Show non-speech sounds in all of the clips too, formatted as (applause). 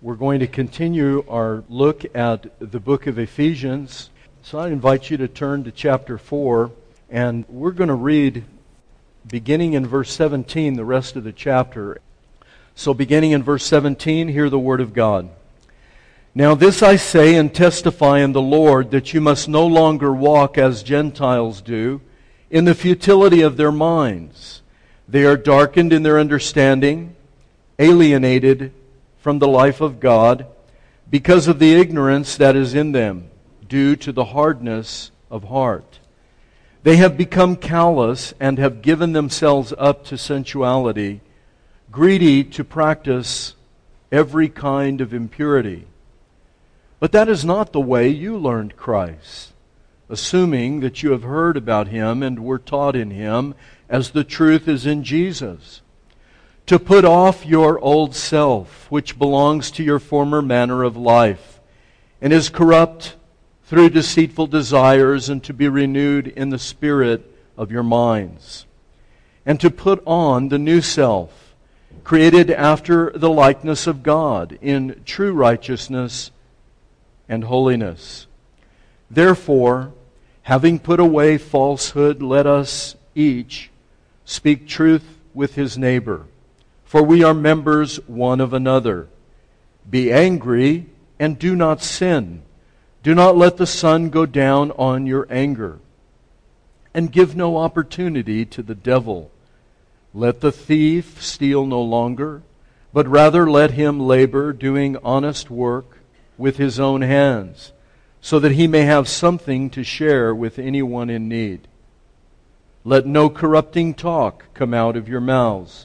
We're going to continue our look at the book of Ephesians. So I invite you to turn to chapter 4, and we're going to read, beginning in verse 17, the rest of the chapter. So, beginning in verse 17, hear the word of God. Now, this I say and testify in the Lord that you must no longer walk as Gentiles do, in the futility of their minds. They are darkened in their understanding, alienated from the life of God because of the ignorance that is in them due to the hardness of heart. They have become callous and have given themselves up to sensuality, greedy to practice every kind of impurity. But that is not the way you learned Christ, assuming that you have heard about him and were taught in him as the truth is in Jesus to put off your old self, which belongs to your former manner of life, and is corrupt through deceitful desires, and to be renewed in the spirit of your minds, and to put on the new self, created after the likeness of God, in true righteousness and holiness. Therefore, having put away falsehood, let us each speak truth with his neighbor for we are members one of another. Be angry and do not sin. Do not let the sun go down on your anger. And give no opportunity to the devil. Let the thief steal no longer, but rather let him labor, doing honest work with his own hands, so that he may have something to share with anyone in need. Let no corrupting talk come out of your mouths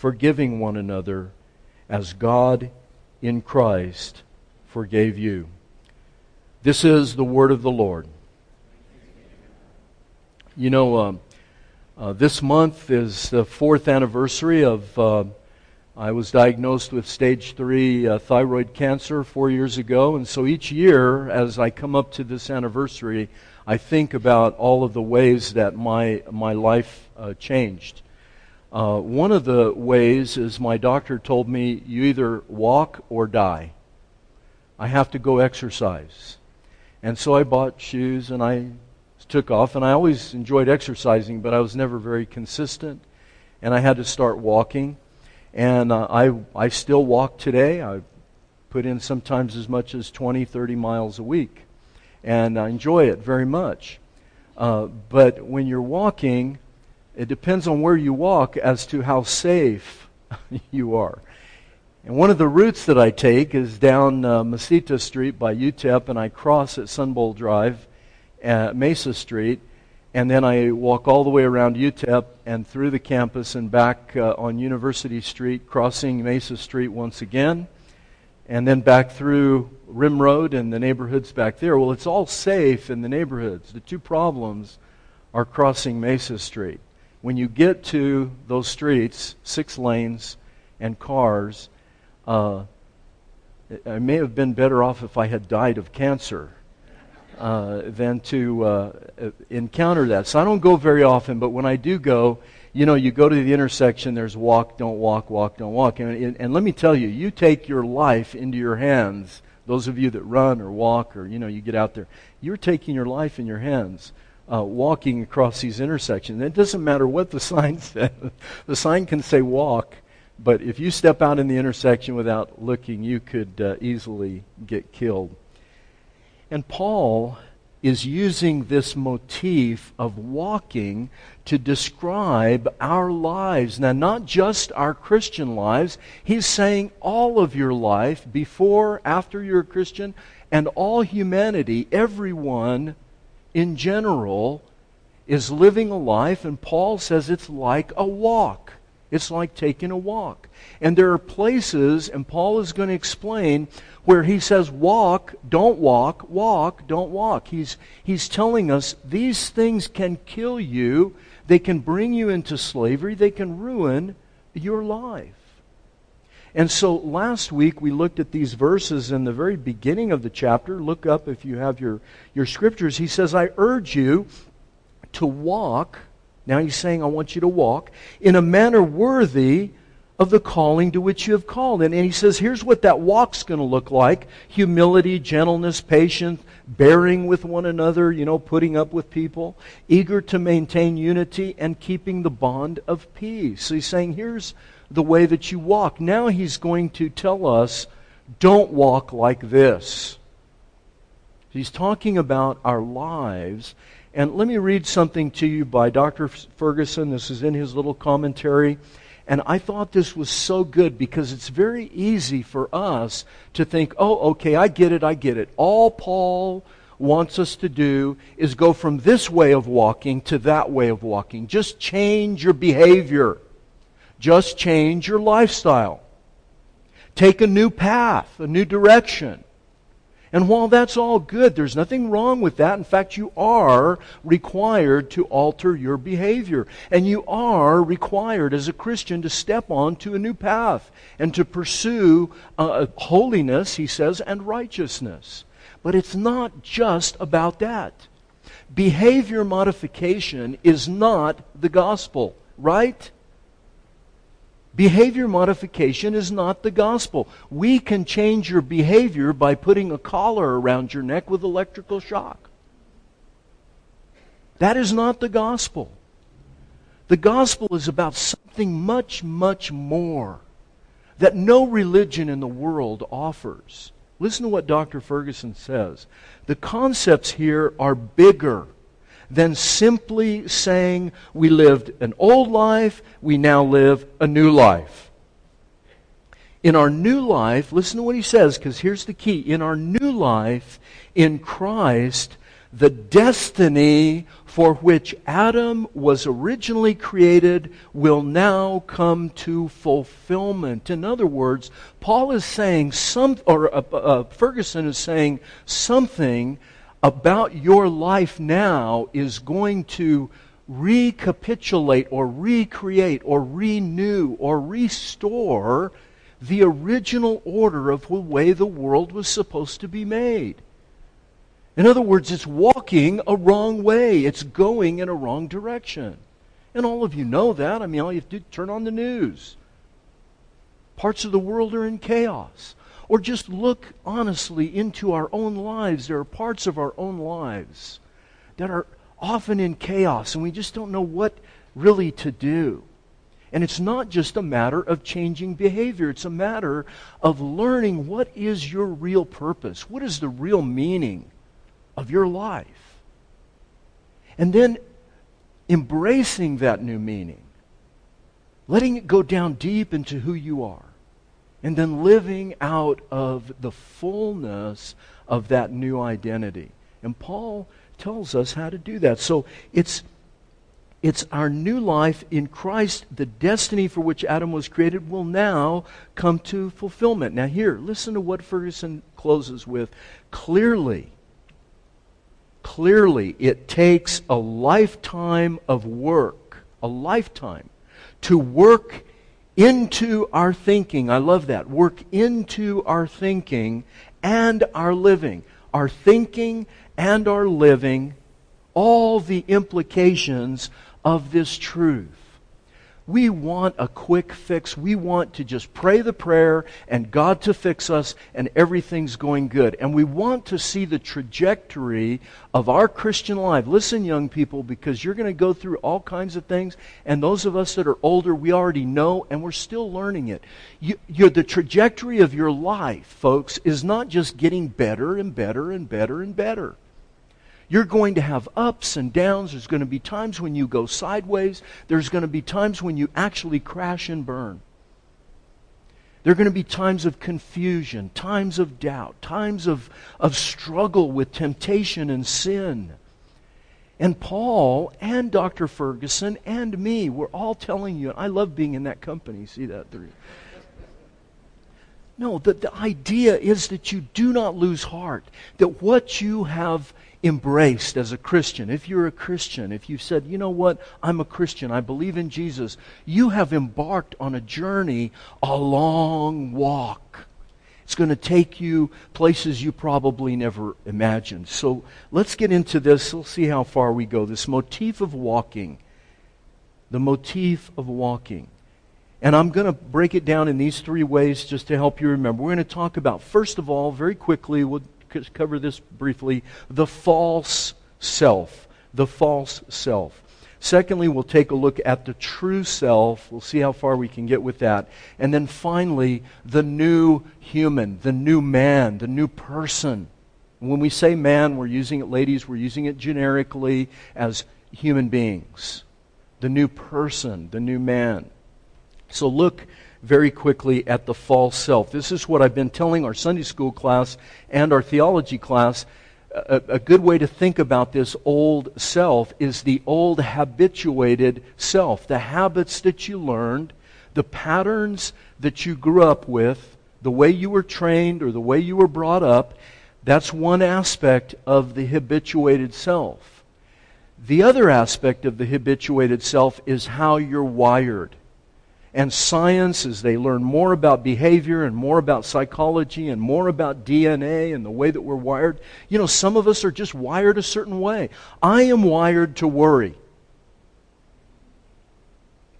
forgiving one another as God in Christ forgave you. This is the word of the Lord. You know, uh, uh, this month is the fourth anniversary of. Uh, I was diagnosed with stage three uh, thyroid cancer four years ago, and so each year, as I come up to this anniversary, I think about all of the ways that my my life uh, changed. Uh, one of the ways is my doctor told me you either walk or die. I have to go exercise. And so I bought shoes and I took off. And I always enjoyed exercising, but I was never very consistent. And I had to start walking. And uh, I, I still walk today. I put in sometimes as much as 20, 30 miles a week. And I enjoy it very much. Uh, but when you're walking, it depends on where you walk as to how safe (laughs) you are. And one of the routes that I take is down uh, Mesita Street by UTEP, and I cross at Sunbowl Drive Mesa Street, and then I walk all the way around UTEP and through the campus and back uh, on University Street, crossing Mesa Street once again, and then back through Rim Road and the neighborhoods back there. Well, it's all safe in the neighborhoods. The two problems are crossing Mesa Street when you get to those streets, six lanes and cars, uh, I may have been better off if I had died of cancer uh, than to uh, encounter that. So I don't go very often, but when I do go, you know, you go to the intersection, there's walk, don't walk, walk, don't walk. And, and let me tell you, you take your life into your hands. Those of you that run or walk or, you know, you get out there, you're taking your life in your hands uh, walking across these intersections. It doesn't matter what the (laughs) sign says. the sign can say walk, but if you step out in the intersection without looking, you could uh, easily get killed. And Paul is using this motif of walking to describe our lives. Now, not just our Christian lives, he's saying all of your life, before, after you're a Christian, and all humanity, everyone in general is living a life, and Paul says it's like a walk. It's like taking a walk. And there are places, and Paul is going to explain, where he says, walk, don't walk, walk, don't walk. He's, he's telling us these things can kill you, they can bring you into slavery, they can ruin your life. And so last week we looked at these verses in the very beginning of the chapter. Look up if you have your, your scriptures. He says, I urge you to walk. Now he's saying, I want you to walk in a manner worthy of the calling to which you have called. And, and he says, here's what that walk's going to look like humility, gentleness, patience, bearing with one another, you know, putting up with people, eager to maintain unity, and keeping the bond of peace. So he's saying, here's the way that you walk. Now he's going to tell us, don't walk like this. He's talking about our lives. And let me read something to you by Dr. Ferguson. This is in his little commentary. And I thought this was so good because it's very easy for us to think, oh, okay, I get it, I get it. All Paul wants us to do is go from this way of walking to that way of walking. Just change your behavior. Just change your lifestyle. Take a new path, a new direction. And while that's all good, there's nothing wrong with that. In fact, you are required to alter your behavior. And you are required as a Christian to step on to a new path and to pursue uh, holiness, he says, and righteousness. But it's not just about that. Behavior modification is not the gospel, right? Behavior modification is not the gospel. We can change your behavior by putting a collar around your neck with electrical shock. That is not the gospel. The gospel is about something much, much more that no religion in the world offers. Listen to what Dr. Ferguson says. The concepts here are bigger than simply saying we lived an old life, we now live a new life. In our new life, listen to what he says, because here's the key. In our new life, in Christ, the destiny for which Adam was originally created will now come to fulfillment. In other words, Paul is saying some, or uh, uh, Ferguson is saying something about your life now is going to recapitulate or recreate or renew or restore the original order of the way the world was supposed to be made. In other words, it's walking a wrong way. It's going in a wrong direction. And all of you know that. I mean, all you have to do turn on the news. Parts of the world are in chaos or just look honestly into our own lives. There are parts of our own lives that are often in chaos, and we just don't know what really to do. And it's not just a matter of changing behavior, it's a matter of learning what is your real purpose, what is the real meaning of your life. And then embracing that new meaning, letting it go down deep into who you are and then living out of the fullness of that new identity. And Paul tells us how to do that. So it's it's our new life in Christ, the destiny for which Adam was created will now come to fulfillment. Now, here, listen to what Ferguson closes with. Clearly, clearly, it takes a lifetime of work, a lifetime, to work into our thinking. I love that. Work into our thinking and our living. Our thinking and our living, all the implications of this truth. We want a quick fix. We want to just pray the prayer and God to fix us and everything's going good. And we want to see the trajectory of our Christian life. Listen, young people, because you're going to go through all kinds of things. And those of us that are older, we already know and we're still learning it. You, the trajectory of your life, folks, is not just getting better and better and better and better. You're going to have ups and downs. There's going to be times when you go sideways. There's going to be times when you actually crash and burn. There are going to be times of confusion, times of doubt, times of, of struggle with temptation and sin. And Paul and Dr. Ferguson and me, we're all telling you, and I love being in that company. See that? No, the, the idea is that you do not lose heart. That what you have embraced as a Christian, if you're a Christian, if you've said, you know what, I'm a Christian, I believe in Jesus, you have embarked on a journey, a long walk. It's going to take you places you probably never imagined. So let's get into this. We'll see how far we go. This motif of walking. The motif of walking. And I'm going to break it down in these three ways just to help you remember. We're going to talk about, first of all, very quickly, we'll cover this briefly, the false self. The false self. Secondly, we'll take a look at the true self. We'll see how far we can get with that. And then finally, the new human, the new man, the new person. When we say man, we're using it, ladies, we're using it generically as human beings. The new person, the new man. So look very quickly at the false self. This is what I've been telling our Sunday school class and our theology class. A, a, good way to think about this old self is the old habituated self, the habits that you learned, the patterns that you grew up with, the way you were trained or the way you were brought up. That's one aspect of the habituated self. The other aspect of the habituated self is how you're wired and science as they learn more about behavior and more about psychology and more about DNA and the way that we're wired. You know, some of us are just wired a certain way. I am wired to worry.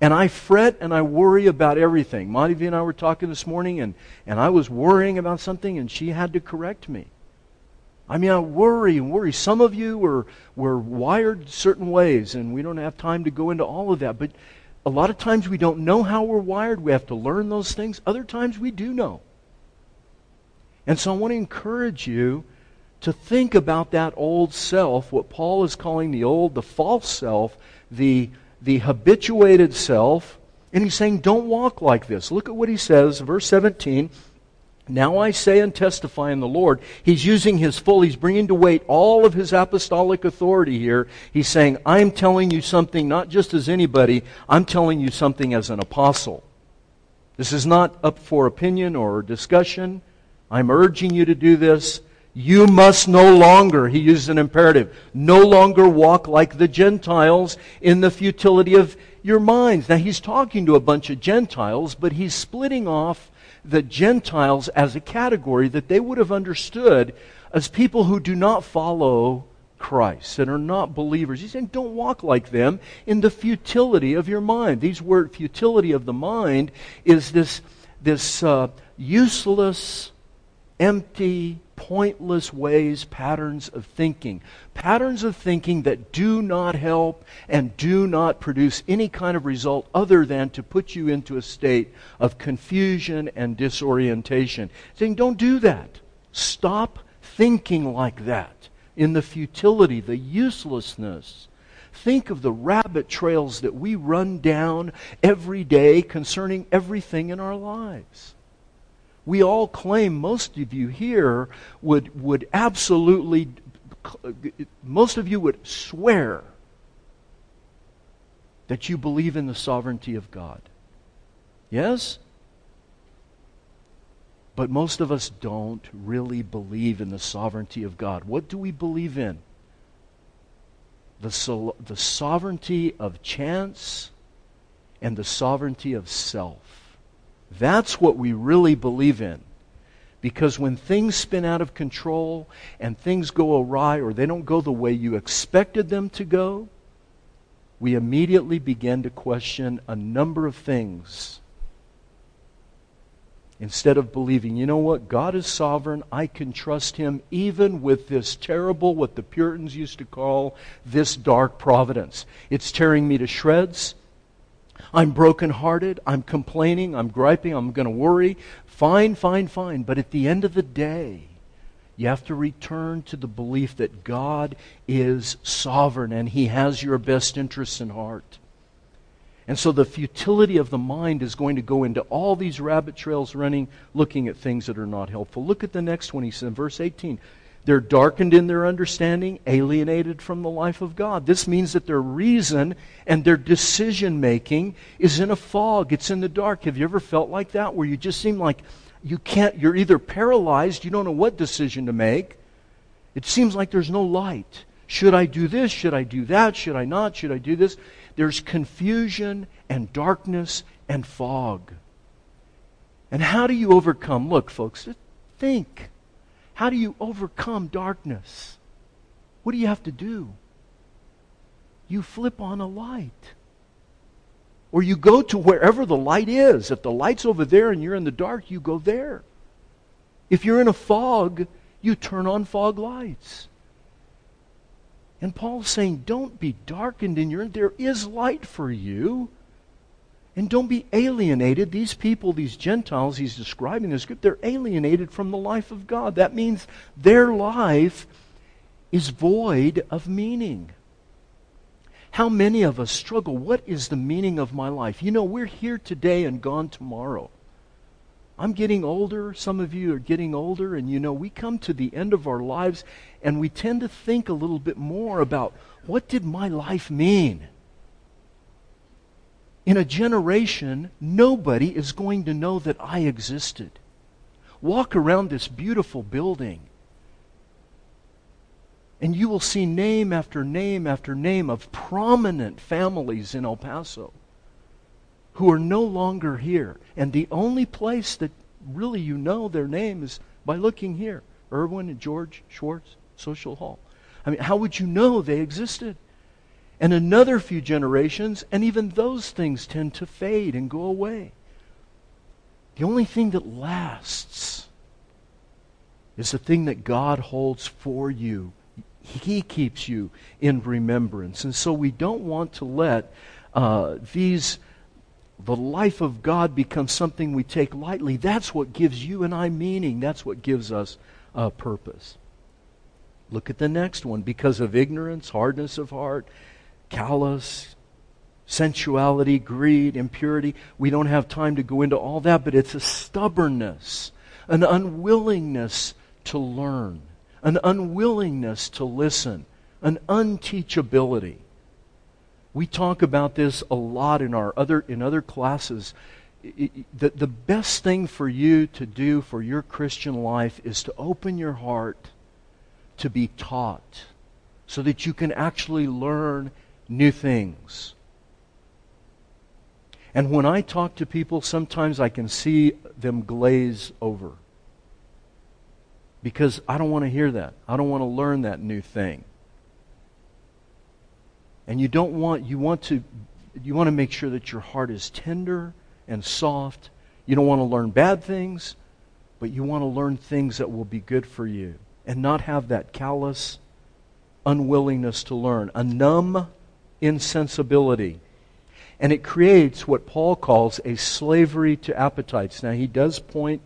And I fret and I worry about everything. V and I were talking this morning, and, and I was worrying about something, and she had to correct me. I mean, I worry and worry. Some of you were, were wired certain ways, and we don't have time to go into all of that. But a lot of times we don't know how we're wired. We have to learn those things. Other times we do know. And so I want to encourage you to think about that old self, what Paul is calling the old, the false self, the, the habituated self. And he's saying, don't walk like this. Look at what he says, verse 17. Now I say and testify in the Lord. He's using his full, he's bringing to weight all of his apostolic authority here. He's saying, I'm telling you something not just as anybody, I'm telling you something as an apostle. This is not up for opinion or discussion. I'm urging you to do this. You must no longer, he uses an imperative, no longer walk like the Gentiles in the futility of your minds. Now he's talking to a bunch of Gentiles, but he's splitting off the Gentiles as a category that they would have understood as people who do not follow Christ and are not believers. He's saying, don't walk like them in the futility of your mind. These word futility of the mind is this, this uh, useless, empty, pointless ways, patterns of thinking. Patterns of thinking that do not help and do not produce any kind of result other than to put you into a state of confusion and disorientation. Saying, don't do that. Stop thinking like that in the futility, the uselessness. Think of the rabbit trails that we run down every day concerning everything in our lives we all claim, most of you here would, would absolutely, most of you would swear that you believe in the sovereignty of God. Yes? But most of us don't really believe in the sovereignty of God. What do we believe in? The, so, the sovereignty of chance and the sovereignty of self. That's what we really believe in. Because when things spin out of control and things go awry or they don't go the way you expected them to go, we immediately begin to question a number of things. Instead of believing, you know what, God is sovereign, I can trust Him even with this terrible, what the Puritans used to call this dark providence. It's tearing me to shreds. I'm brokenhearted. I'm complaining. I'm griping. I'm going to worry. Fine, fine, fine. But at the end of the day, you have to return to the belief that God is sovereign and He has your best interests in heart. And so the futility of the mind is going to go into all these rabbit trails running, looking at things that are not helpful. Look at the next one. He said, verse 18 They're darkened in their understanding, alienated from the life of God. This means that their reason and their decision making is in a fog. It's in the dark. Have you ever felt like that where you just seem like you can't, you're either paralyzed, you don't know what decision to make. It seems like there's no light. Should I do this? Should I do that? Should I not? Should I do this? There's confusion and darkness and fog. And how do you overcome? Look, folks, think. How do you overcome darkness? What do you have to do? You flip on a light. Or you go to wherever the light is. If the light's over there and you're in the dark, you go there. If you're in a fog, you turn on fog lights. And Paul's saying, don't be darkened in your there is light for you. And don't be alienated. These people, these Gentiles he's describing in the script, they're alienated from the life of God. That means their life is void of meaning. How many of us struggle? What is the meaning of my life? You know, we're here today and gone tomorrow. I'm getting older. Some of you are getting older, and you know, we come to the end of our lives and we tend to think a little bit more about what did my life mean? In a generation, nobody is going to know that I existed. Walk around this beautiful building, and you will see name after name after name of prominent families in El Paso who are no longer here. And the only place that really you know their name is by looking here Irwin and George Schwartz, Social Hall. I mean, how would you know they existed? And another few generations, and even those things tend to fade and go away. The only thing that lasts is the thing that God holds for you. He keeps you in remembrance. And so we don't want to let uh, these, the life of God become something we take lightly. That's what gives you and I meaning. That's what gives us uh, purpose. Look at the next one. Because of ignorance, hardness of heart, callous, sensuality, greed, impurity. We don't have time to go into all that, but it's a stubbornness, an unwillingness to learn, an unwillingness to listen, an unteachability. We talk about this a lot in our other in other classes. The, the best thing for you to do for your Christian life is to open your heart to be taught so that you can actually learn new things. And when I talk to people, sometimes I can see them glaze over. Because I don't want to hear that. I don't want to learn that new thing. And you don't want you want to you want to make sure that your heart is tender and soft. You don't want to learn bad things, but you want to learn things that will be good for you and not have that callous unwillingness to learn, a numb insensibility. And it creates what Paul calls a slavery to appetites. Now, he does point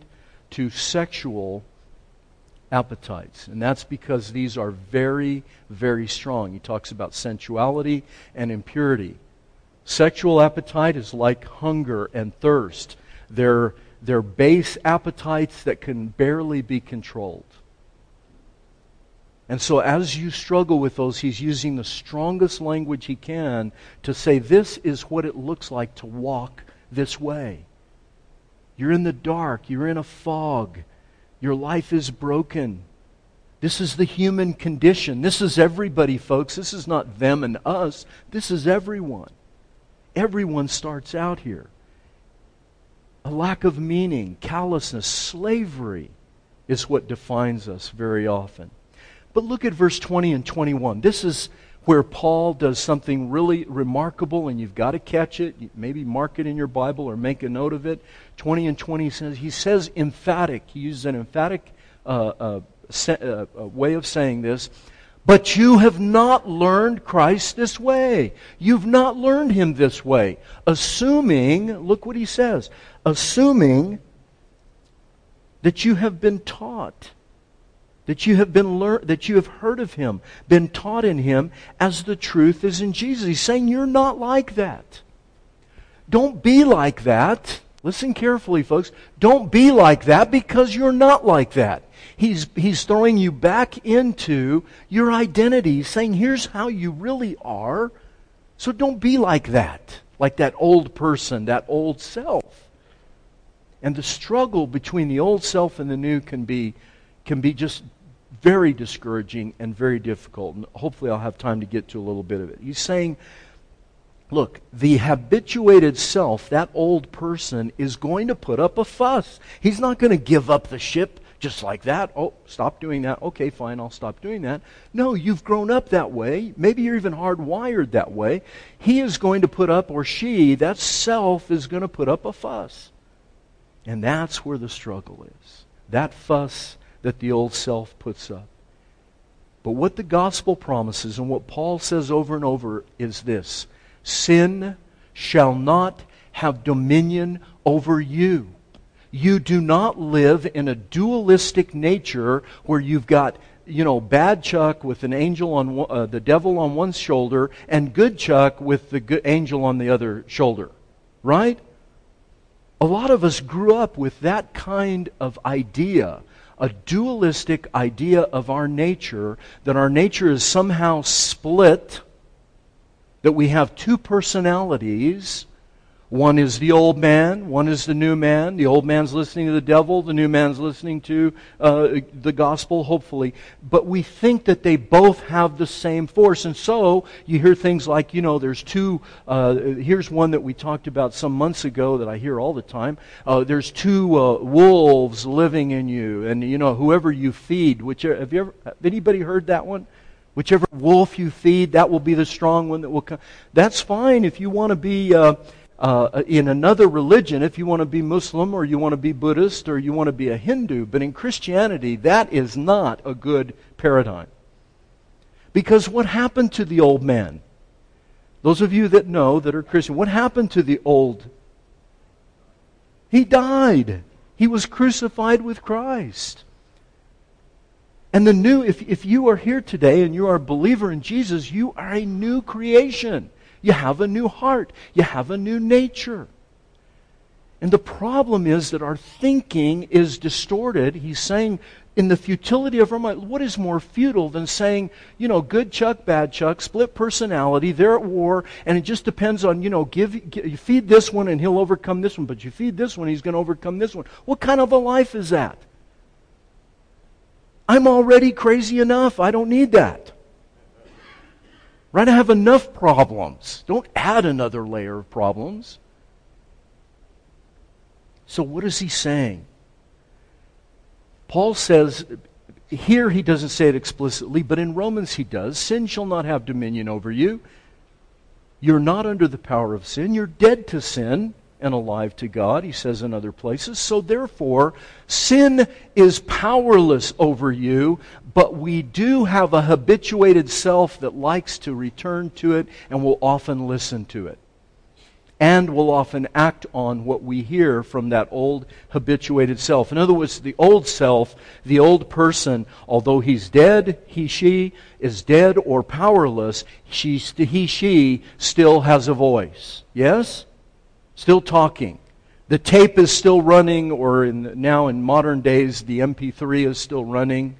to sexual appetites, and that's because these are very, very strong. He talks about sensuality and impurity. Sexual appetite is like hunger and thirst, they're, they're base appetites that can barely be controlled. And so, as you struggle with those, he's using the strongest language he can to say, This is what it looks like to walk this way. You're in the dark, you're in a fog, your life is broken. This is the human condition. This is everybody, folks. This is not them and us, this is everyone. Everyone starts out here. A lack of meaning, callousness, slavery is what defines us very often. But look at verse 20 and 21. This is where Paul does something really remarkable, and you've got to catch it. Maybe mark it in your Bible or make a note of it. 20 and 20 says, he says emphatic. He uses an emphatic uh, uh, se- uh, way of saying this. But you have not learned Christ this way. You've not learned him this way. Assuming, look what he says, assuming that you have been taught that you have been lear- that you have heard of him, been taught in him as the truth is in Jesus. He's saying you're not like that. Don't be like that. Listen carefully, folks. Don't be like that because you're not like that. He's, he's throwing you back into your identity, saying, here's how you really are. So don't be like that, like that old person, that old self. And the struggle between the old self and the new can be, can be just very discouraging and very difficult. And hopefully, I'll have time to get to a little bit of it. He's saying, look, the habituated self, that old person, is going to put up a fuss. He's not going to give up the ship just like that. Oh, stop doing that. Okay, fine, I'll stop doing that. No, you've grown up that way. Maybe you're even hardwired that way. He is going to put up, or she, that self is going to put up a fuss. And that's where the struggle is. That fuss that the old self puts up. But what the gospel promises and what Paul says over and over is this sin shall not have dominion over you. You do not live in a dualistic nature where you've got you know, bad Chuck with an angel on uh, the devil on one shoulder and good Chuck with the good angel on the other shoulder. Right? A lot of us grew up with that kind of idea a dualistic idea of our nature, that our nature is somehow split, that we have two personalities, one is the old man, one is the new man. The old man's listening to the devil, the new man's listening to uh, the gospel, hopefully. But we think that they both have the same force. And so you hear things like, you know, there's two, uh, here's one that we talked about some months ago that I hear all the time. Uh, there's two uh, wolves living in you. And, you know, whoever you feed, which, have you ever, have anybody heard that one? Whichever wolf you feed, that will be the strong one that will come. That's fine if you want to be uh, in another religion, if you want to be Muslim or you want to be Buddhist or you want to be a Hindu, but in Christianity, that is not a good paradigm. Because what happened to the old man? Those of you that know that are Christian, what happened to the old? He died. He was crucified with Christ. And the new, if, if you are here today and you are a believer in Jesus, you are a new creation. You have a new heart. You have a new nature. And the problem is that our thinking is distorted. He's saying, in the futility of our mind, what is more futile than saying, you know, good Chuck, bad Chuck, split personality, they're at war, and it just depends on, you know, give, give you feed this one and he'll overcome this one, but you feed this one, he's going to overcome this one. What kind of a life is that? I'm already crazy enough. I don't need that. Right? I have enough problems. Don't add another layer of problems. So, what is he saying? Paul says, here he doesn't say it explicitly, but in Romans he does sin shall not have dominion over you. You're not under the power of sin. You're dead to sin and alive to God, he says in other places. So therefore, sin is powerless over you, but we do have a habituated self that likes to return to it and will often listen to it. And will often act on what we hear from that old habituated self. In other words, the old self, the old person, although he's dead, he, she is dead or powerless, she, he, she still has a voice. Yes? still talking. The tape is still running, or in, now in modern days, the MP3 is still running.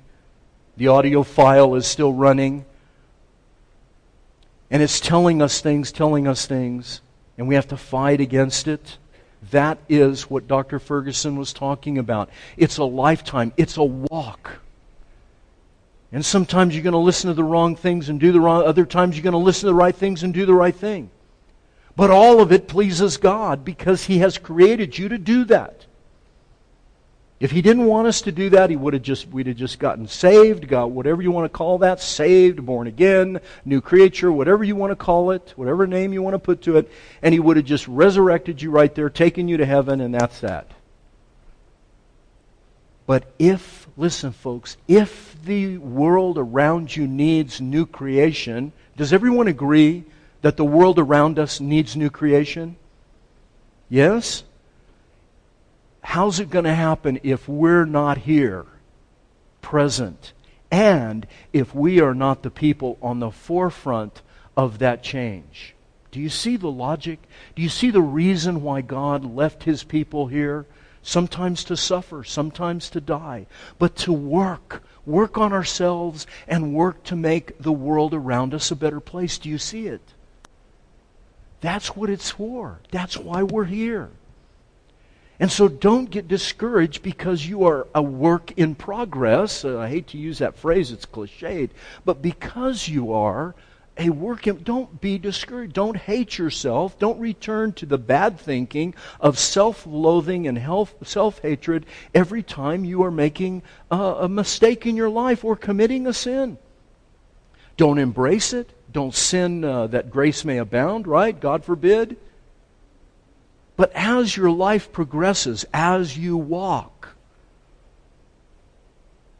The audio file is still running. And it's telling us things, telling us things, and we have to fight against it. That is what Dr. Ferguson was talking about. It's a lifetime, it's a walk. And sometimes you're going to listen to the wrong things and do the wrong, other times you're going to listen to the right things and do the right thing. But all of it pleases God because He has created you to do that. If He didn't want us to do that, He would have just we'd have just gotten saved, got whatever you want to call that, saved, born again, new creature, whatever you want to call it, whatever name you want to put to it, and He would have just resurrected you right there, taken you to heaven, and that's that. But if, listen, folks, if the world around you needs new creation, does everyone agree that the world around us needs new creation? Yes? How's it going to happen if we're not here, present, and if we are not the people on the forefront of that change? Do you see the logic? Do you see the reason why God left his people here? Sometimes to suffer, sometimes to die, but to work, work on ourselves and work to make the world around us a better place. Do you see it? That's what it's for. That's why we're here. And so don't get discouraged because you are a work in progress. Uh, I hate to use that phrase, it's cliched. But because you are a work in, don't be discouraged. Don't hate yourself. Don't return to the bad thinking of self loathing and self hatred every time you are making a, a mistake in your life or committing a sin. Don't embrace it. Don't sin uh, that grace may abound, right? God forbid. But as your life progresses, as you walk,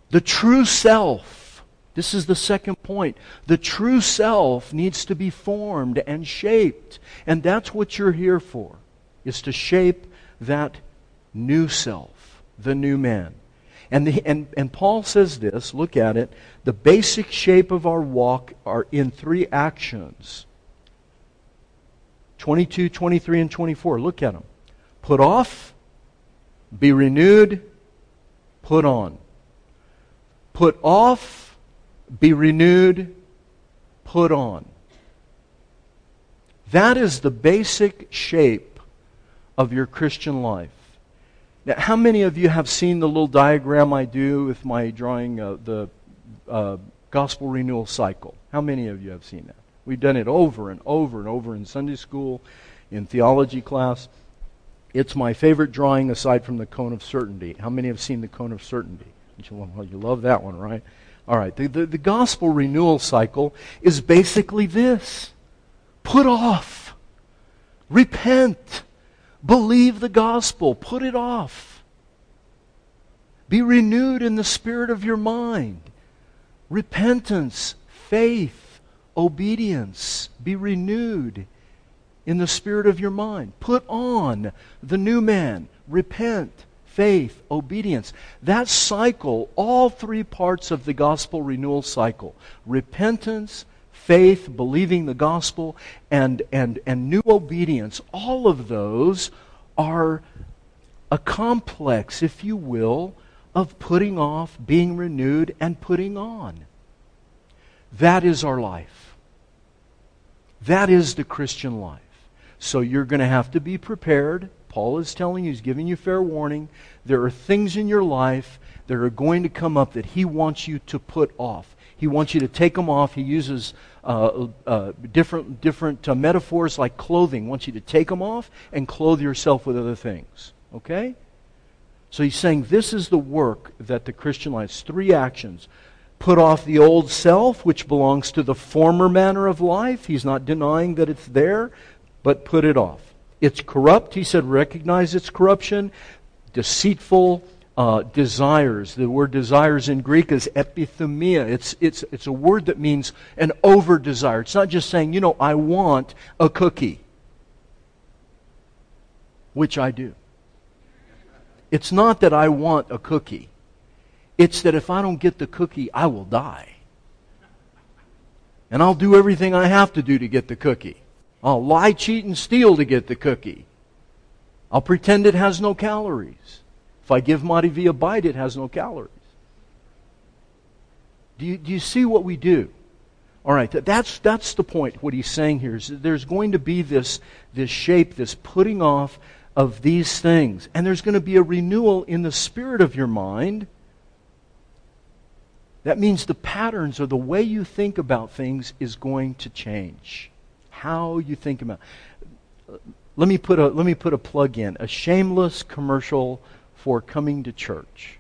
the true self, this is the second point, the true self needs to be formed and shaped. And that's what you're here for, is to shape that new self, the new man. And, the, and, and Paul says this, look at it, the basic shape of our walk are in three actions 22, 23, and 24. Look at them. Put off, be renewed, put on. Put off, be renewed, put on. That is the basic shape of your Christian life. Now, how many of you have seen the little diagram I do with my drawing uh, the uh, gospel renewal cycle? How many of you have seen that? We've done it over and over and over in Sunday school, in theology class. It's my favorite drawing aside from the cone of certainty. How many have seen the cone of certainty? Well, you love that one, right? All right. The, the, the gospel renewal cycle is basically this put off, repent, believe the gospel, put it off. Be renewed in the spirit of your mind. Repentance, faith, obedience. Be renewed in the spirit of your mind. Put on the new man. Repent, faith, obedience. That cycle, all three parts of the gospel renewal cycle repentance, faith, believing the gospel, and, and, and new obedience, all of those are a complex, if you will, of putting off, being renewed, and putting on. That is our life. That is the Christian life. So you're going to have to be prepared. Paul is telling you, he's giving you fair warning. There are things in your life that are going to come up that he wants you to put off. He wants you to take them off. He uses uh, uh, different, different uh, metaphors like clothing. He wants you to take them off and clothe yourself with other things. Okay? So he's saying this is the work that the Christian life three actions put off the old self, which belongs to the former manner of life. He's not denying that it's there, but put it off. It's corrupt. He said, recognize its corruption. Deceitful uh, desires. The word desires in Greek is epithumia. It's, it's, it's a word that means an over desire. It's not just saying, you know, I want a cookie, which I do. It's not that I want a cookie. It's that if I don't get the cookie, I will die. And I'll do everything I have to do to get the cookie. I'll lie, cheat, and steal to get the cookie. I'll pretend it has no calories. If I give Monty V a bite, it has no calories. Do you, do you see what we do? All right, that's, that's the point. What he's saying here is there's going to be this, this shape, this putting off of these things. And there's going to be a renewal in the spirit of your mind that means the patterns or the way you think about things is going to change. How you think about let me put a let me put a plug in a shameless commercial for coming to church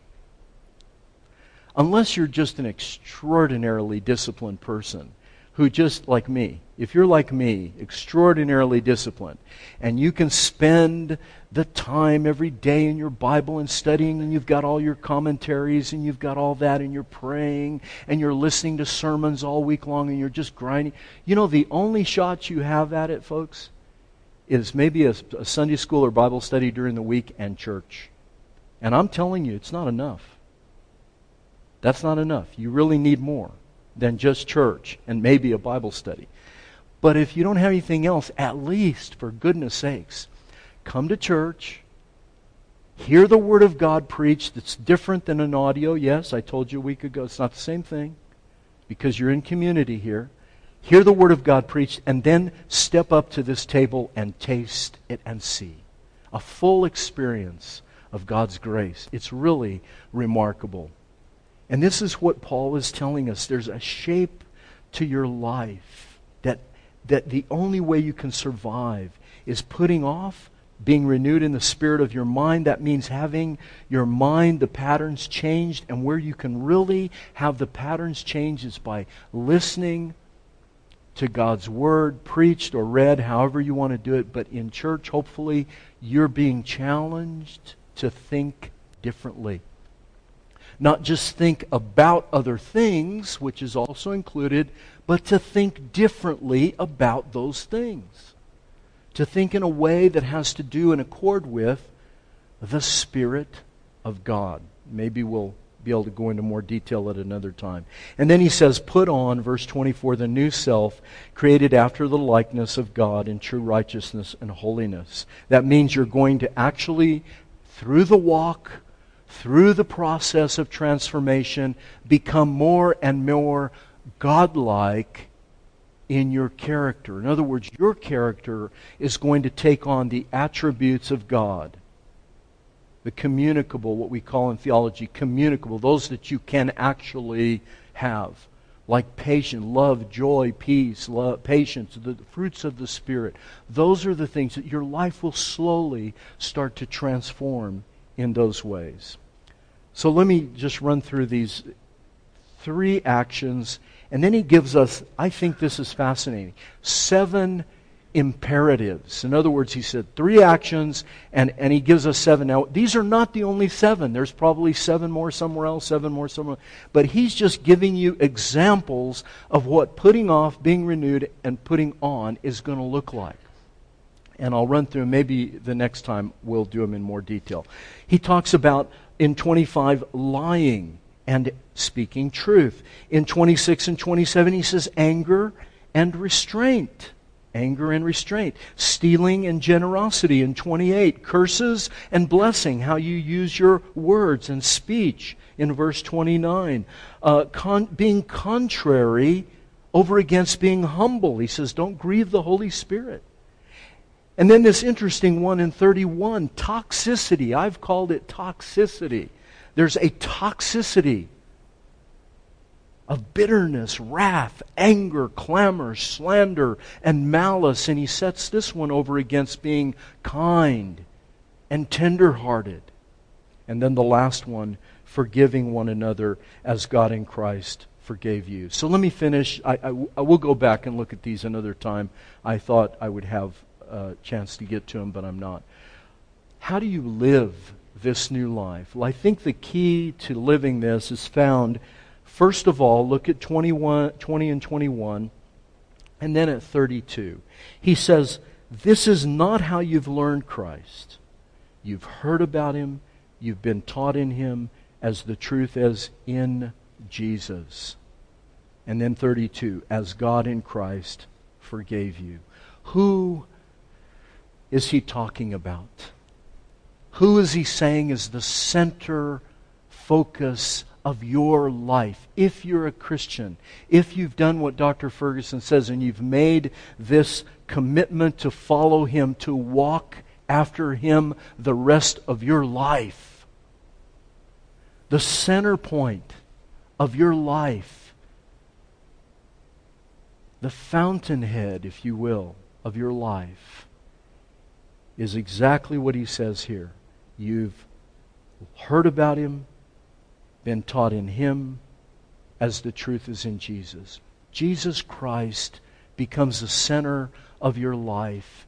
unless you're just an extraordinarily disciplined person who just like me if you're like me extraordinarily disciplined and you can spend the time every day in your Bible and studying, and you've got all your commentaries, and you've got all that, and you're praying, and you're listening to sermons all week long, and you're just grinding. You know, the only shot you have at it, folks, is maybe a, a Sunday school or Bible study during the week and church. And I'm telling you, it's not enough. That's not enough. You really need more than just church and maybe a Bible study. But if you don't have anything else, at least, for goodness sakes, come to church, hear the Word of God preached. It's different than an audio. Yes, I told you a week ago, it's not the same thing because you're in community here. Hear the Word of God preached, and then step up to this table and taste it and see. A full experience of God's grace. It's really remarkable. And this is what Paul is telling us. There's a shape to your life that, that the only way you can survive is putting off being renewed in the spirit of your mind. That means having your mind, the patterns changed. And where you can really have the patterns changed is by listening to God's word, preached or read, however you want to do it. But in church, hopefully, you're being challenged to think differently. Not just think about other things, which is also included, but to think differently about those things to think in a way that has to do in accord with the Spirit of God. Maybe we'll be able to go into more detail at another time. And then he says, Put on, verse 24, the new self, created after the likeness of God in true righteousness and holiness. That means you're going to actually, through the walk, through the process of transformation, become more and more godlike in your character. In other words, your character is going to take on the attributes of God. The communicable, what we call in theology, communicable, those that you can actually have. Like patience, love, joy, peace, love, patience, the fruits of the Spirit. Those are the things that your life will slowly start to transform in those ways. So let me just run through these three actions and then he gives us, I think this is fascinating, seven imperatives. In other words, he said three actions, and, and he gives us seven. Now, these are not the only seven. There's probably seven more somewhere else, seven more somewhere else. But he's just giving you examples of what putting off, being renewed, and putting on is going to look like. And I'll run through Maybe the next time we'll do them in more detail. He talks about in 25 lying and speaking truth. In 26 and 27, he says anger and restraint. Anger and restraint. Stealing and generosity. In 28, curses and blessing, how you use your words and speech. In verse 29, uh, con- being contrary over against being humble. He says, don't grieve the Holy Spirit. And then this interesting one in 31, toxicity. I've called it toxicity. There's a toxicity of bitterness, wrath, anger, clamor, slander, and malice. And he sets this one over against being kind and tenderhearted. And then the last one, forgiving one another as God in Christ forgave you. So let me finish. I, I, I will go back and look at these another time. I thought I would have a chance to get to them, but I'm not. How do you live this new life? Well, I think the key to living this is found, first of all, look at 21, 20 and 21, and then at 32. He says, This is not how you've learned Christ. You've heard about him, you've been taught in him, as the truth is in Jesus. And then 32, as God in Christ forgave you. Who is he talking about? Who is he saying is the center focus of your life? If you're a Christian, if you've done what Dr. Ferguson says and you've made this commitment to follow him, to walk after him the rest of your life, the center point of your life, the fountainhead, if you will, of your life, is exactly what he says here. You've heard about him, been taught in him, as the truth is in Jesus. Jesus Christ becomes the center of your life.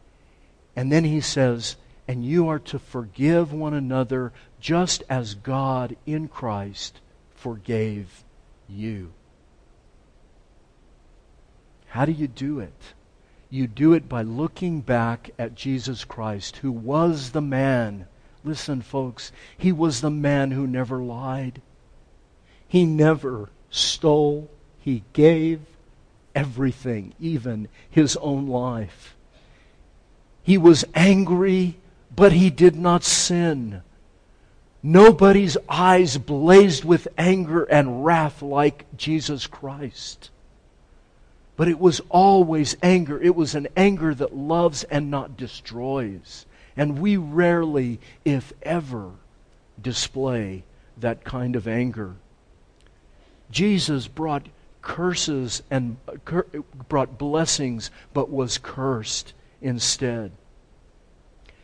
And then he says, and you are to forgive one another just as God in Christ forgave you. How do you do it? You do it by looking back at Jesus Christ, who was the man Listen, folks, he was the man who never lied. He never stole. He gave everything, even his own life. He was angry, but he did not sin. Nobody's eyes blazed with anger and wrath like Jesus Christ. But it was always anger. It was an anger that loves and not destroys. And we rarely, if ever, display that kind of anger. Jesus brought curses and cur- brought blessings, but was cursed instead.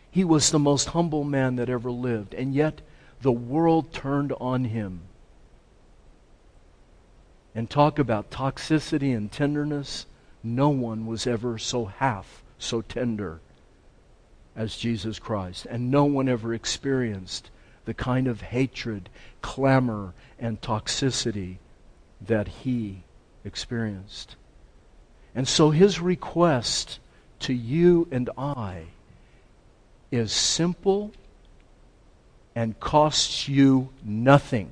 He was the most humble man that ever lived, and yet the world turned on him. And talk about toxicity and tenderness. No one was ever so half so tender as Jesus Christ. And no one ever experienced the kind of hatred, clamor, and toxicity that he experienced. And so his request to you and I is simple and costs you nothing.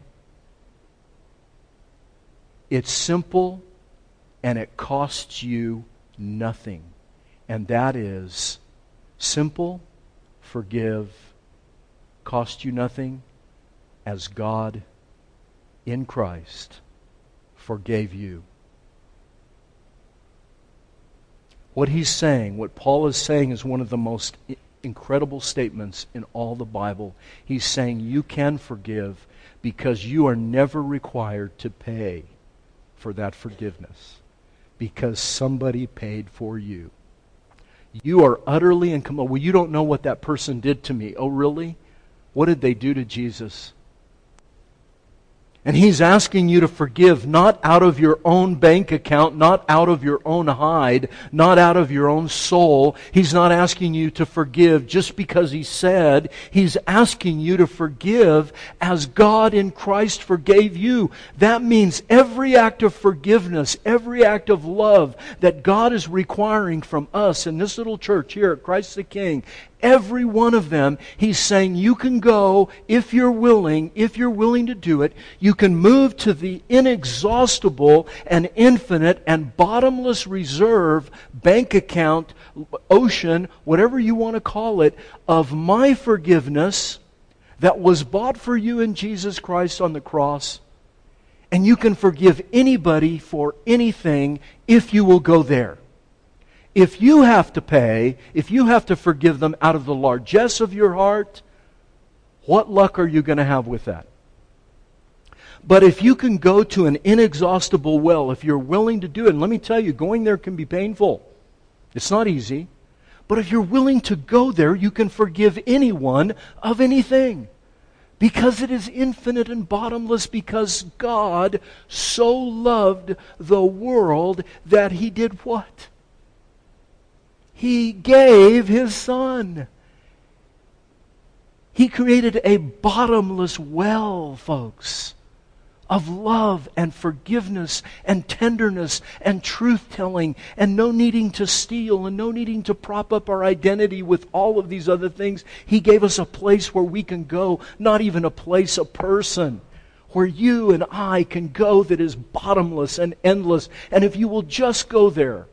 It's simple and it costs you nothing. And that is simple, forgive, cost you nothing, as God in Christ forgave you. What he's saying, what Paul is saying, is one of the most incredible statements in all the Bible. He's saying you can forgive because you are never required to pay for that forgiveness because somebody paid for you. You are utterly and well, you don't know what that person did to me. Oh, really? What did they do to Jesus? And he's asking you to forgive not out of your own bank account, not out of your own hide, not out of your own soul. He's not asking you to forgive just because he said. He's asking you to forgive as God in Christ forgave you. That means every act of forgiveness, every act of love that God is requiring from us in this little church here at Christ the King, every one of them, he's saying you can go if you're willing, if you're willing to do it. You can move to the inexhaustible and infinite and bottomless reserve bank account, ocean, whatever you want to call it, of my forgiveness that was bought for you in Jesus Christ on the cross. And you can forgive anybody for anything if you will go there. If you have to pay, if you have to forgive them out of the largesse of your heart, what luck are you going to have with that? But if you can go to an inexhaustible well, if you're willing to do it, and let me tell you, going there can be painful. It's not easy. But if you're willing to go there, you can forgive anyone of anything. Because it is infinite and bottomless, because God so loved the world that he did what? He gave His Son. He created a bottomless well, folks, of love and forgiveness and tenderness and truth telling and no needing to steal and no needing to prop up our identity with all of these other things. He gave us a place where we can go, not even a place, a person where you and I can go that is bottomless and endless. And if you will just go there,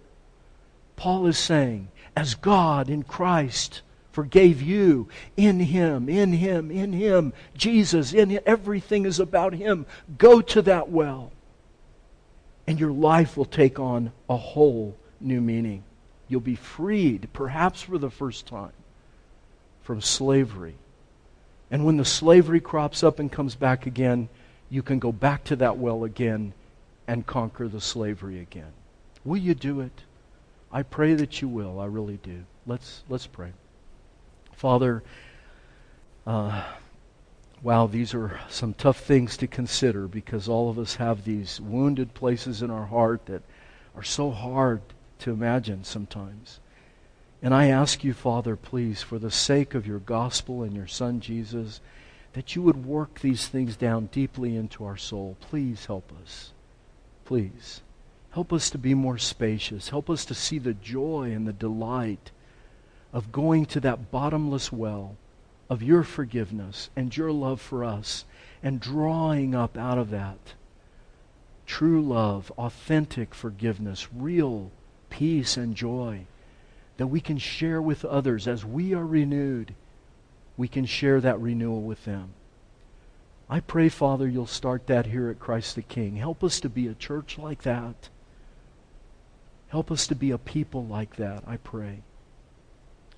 Paul is saying, as God in Christ forgave you in Him, in Him, in Him. Jesus, in Him. Everything is about Him. Go to that well, and your life will take on a whole new meaning. You'll be freed, perhaps for the first time, from slavery. And when the slavery crops up and comes back again, you can go back to that well again and conquer the slavery again. Will you do it? I pray that you will. I really do. Let's let's pray. Father, uh, wow, these are some tough things to consider because all of us have these wounded places in our heart that are so hard to imagine sometimes. And I ask you, Father, please, for the sake of your gospel and your Son Jesus, that you would work these things down deeply into our soul. Please help us. Please. Help us to be more spacious. Help us to see the joy and the delight of going to that bottomless well of your forgiveness and your love for us and drawing up out of that true love, authentic forgiveness, real peace and joy that we can share with others as we are renewed. We can share that renewal with them. I pray, Father, you'll start that here at Christ the King. Help us to be a church like that. Help us to be a people like that, I pray.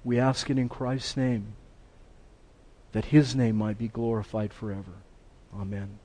We ask it in Christ's name, that his name might be glorified forever. Amen.